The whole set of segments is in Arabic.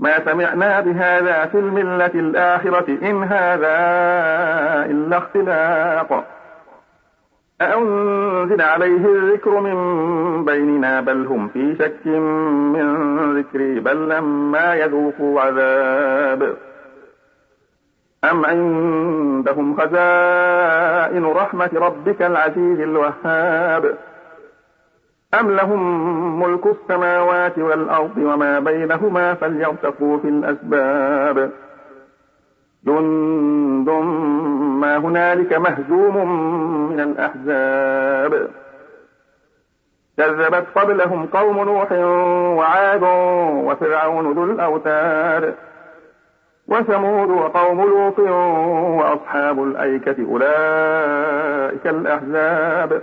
ما سمعنا بهذا في الملة الآخرة إن هذا إلا اختلاق أأنزل عليه الذكر من بيننا بل هم في شك من ذكري بل لما يذوقوا عذاب. أم عندهم خزائن رحمة ربك العزيز الوهاب؟ أم لهم ملك السماوات والأرض وما بينهما فليرتقوا في الأسباب. جند ما هنالك مهزوم من الأحزاب. كذبت قبلهم قوم نوح وعاد وفرعون ذو الأوتاد وثمود وقوم لوط وأصحاب الأيكة أولئك الأحزاب.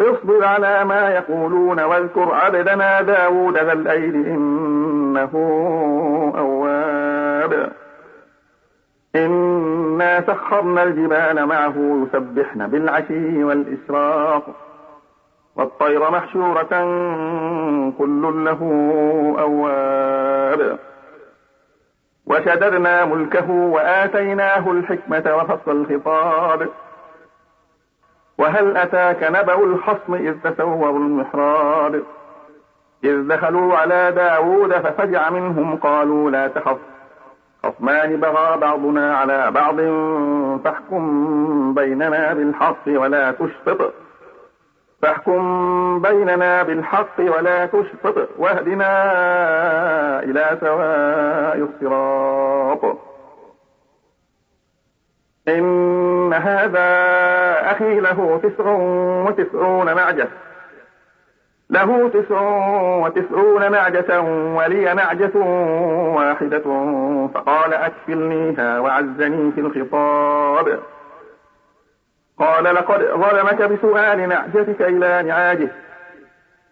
اصبر على ما يقولون واذكر عبدنا داود ذا الأيد إنه أواب. إنا سخرنا الجبال معه يسبحن بالعشي والإشراق والطير محشورة كل له أواب. وشددنا ملكه وآتيناه الحكمة وفصل الخطاب. وهل أتاك نبأ الخصم إذ تسوروا المحراب؟ إذ دخلوا على داود ففجع منهم قالوا لا تخف. خصمان بغى بعضنا على بعض فاحكم بيننا بالحق ولا تشطط فاحكم بيننا بالحق ولا تشطط واهدنا إلى سواء الصراط. إن هذا أخي له تسع وتسعون نعجة له تسع وتسعون نعجة ولي نعجة واحدة. فقال أكفلنيها وعزني في الخطاب. قال لقد ظلمك بسؤال نعجتك إلى نعاجه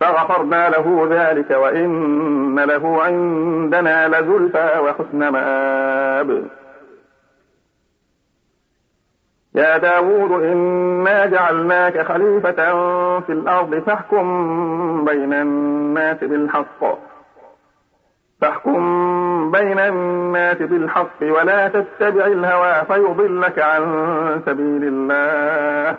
فغفرنا له ذلك وإن له عندنا لزلفى وحسن مآب. يا داود إنا جعلناك خليفة في الأرض فاحكم بين الناس بالحق. فاحكم بين الناس بالحق ولا تتبع الهوى فيضلك عن سبيل الله.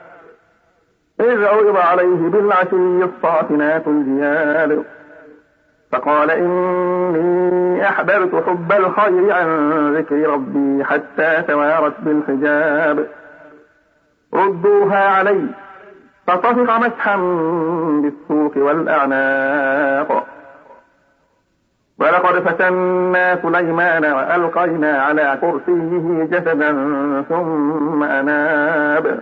إذ عرض عليه بالعشي الصافنات الجياد. فقال إني أحببت حب الخير عن ذكر ربي حتى توارت بالحجاب. ردوها علي فطفق مسحا بالسوق والأعناق. ولقد فتنا سليمان وألقينا على كرسيه جسدا ثم أناب.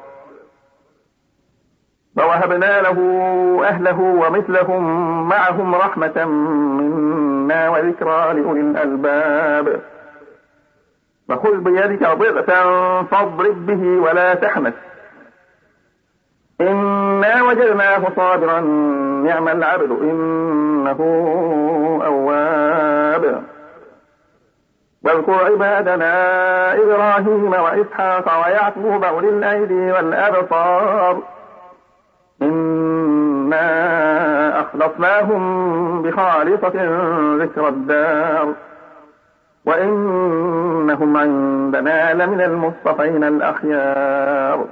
فوهبنا له أهله ومثلهم معهم رحمة منا وذكرى لأولي الألباب. فخذ بيدك ضغثا فاضرب به ولا تحنث. إنا وجدناه صابرا نعم العبد إنه أواب. واذكر عبادنا إبراهيم وإسحاق ويعقوب أولي الأيدي والأبصار. أخلصناهم بخالصة ذكر الدار. وإنهم عندنا لمن المصطفين الأخيار.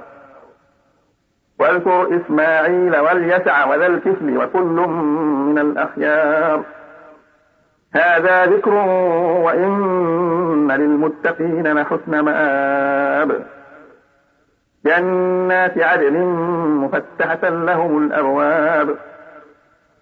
واذكر إسماعيل واليسع وذا الكفل وكل من الأخيار. هذا ذكر وإن للمتقين لحسن مآب. جنات عدن مفتحة لهم الأبواب.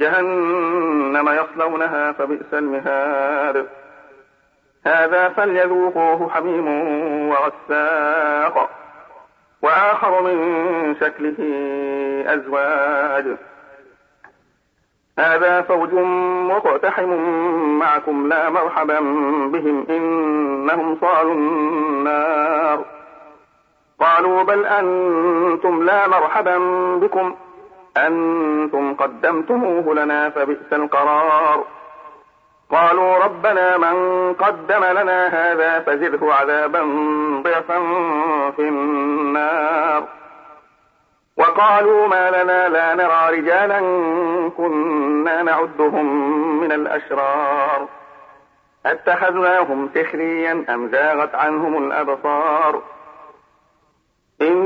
جهنم يصلونها فبئس المهاد. هذا فليذوقوه حميم وغساق وآخر من شكله أزواج. هذا فوج مقتحم معكم لا مرحبا بهم إنهم صالوا النار. قالوا بل أنتم لا مرحبا بكم. أنتم قدمتموه لنا فبئس القرار. قالوا ربنا من قدم لنا هذا فزده عذابا ضعفا في النار. وقالوا ما لنا لا نرى رجالا كنا نعدهم من الأشرار. أتخذناهم سخريا أم زاغت عنهم الأبصار؟ إن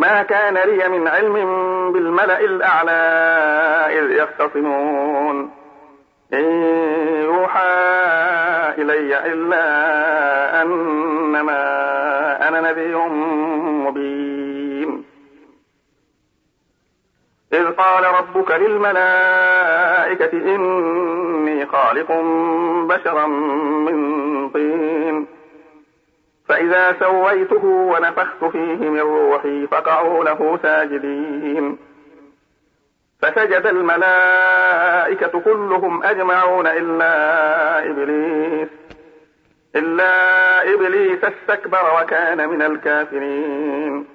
ما كان لي من علم بالملأ الأعلى إذ يختصمون. إن يوحى إلي إلا أنما أنا نذير مبين. إذ قال ربك للملائكة إني خالق بشرا من طين. فإذا سويته ونفخت فيه من روحي فقعوا له ساجدين. فسجد الملائكة كلهم أجمعون إلا إبليس. إلا إبليس استكبر وكان من الكافرين.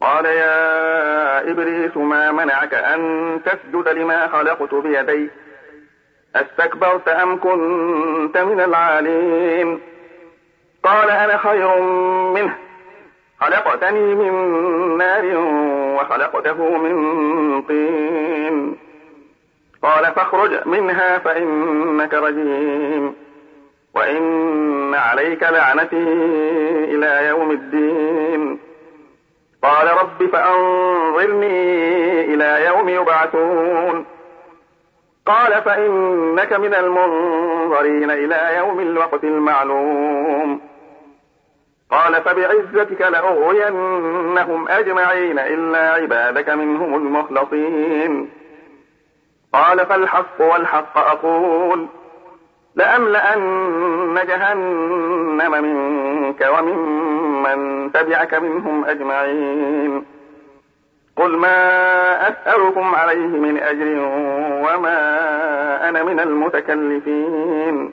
قال يا إبليس ما منعك أن تسجد لما خلقت بيدي؟ أستكبرت أم كنت من العالين؟ قال أنا خير منه. خلقتني من نار وخلقته من طين. قال فاخرج منها فإنك رجيم. وإن عليك لعنتي إلى يوم الدين. قال رب فأنظرني إلى يوم يبعثون. قال فإنك من المنظرين إلى يوم الوقت المعلوم. قال فبعزتك لأغوينهم أجمعين إلا عبادك منهم المخلصين. قال فالحق والحق أقول لأملأن جهنم منك وممن تبعك منهم أجمعين. قل ما أسألكم عليه من أجر وما أنا من المتكلفين.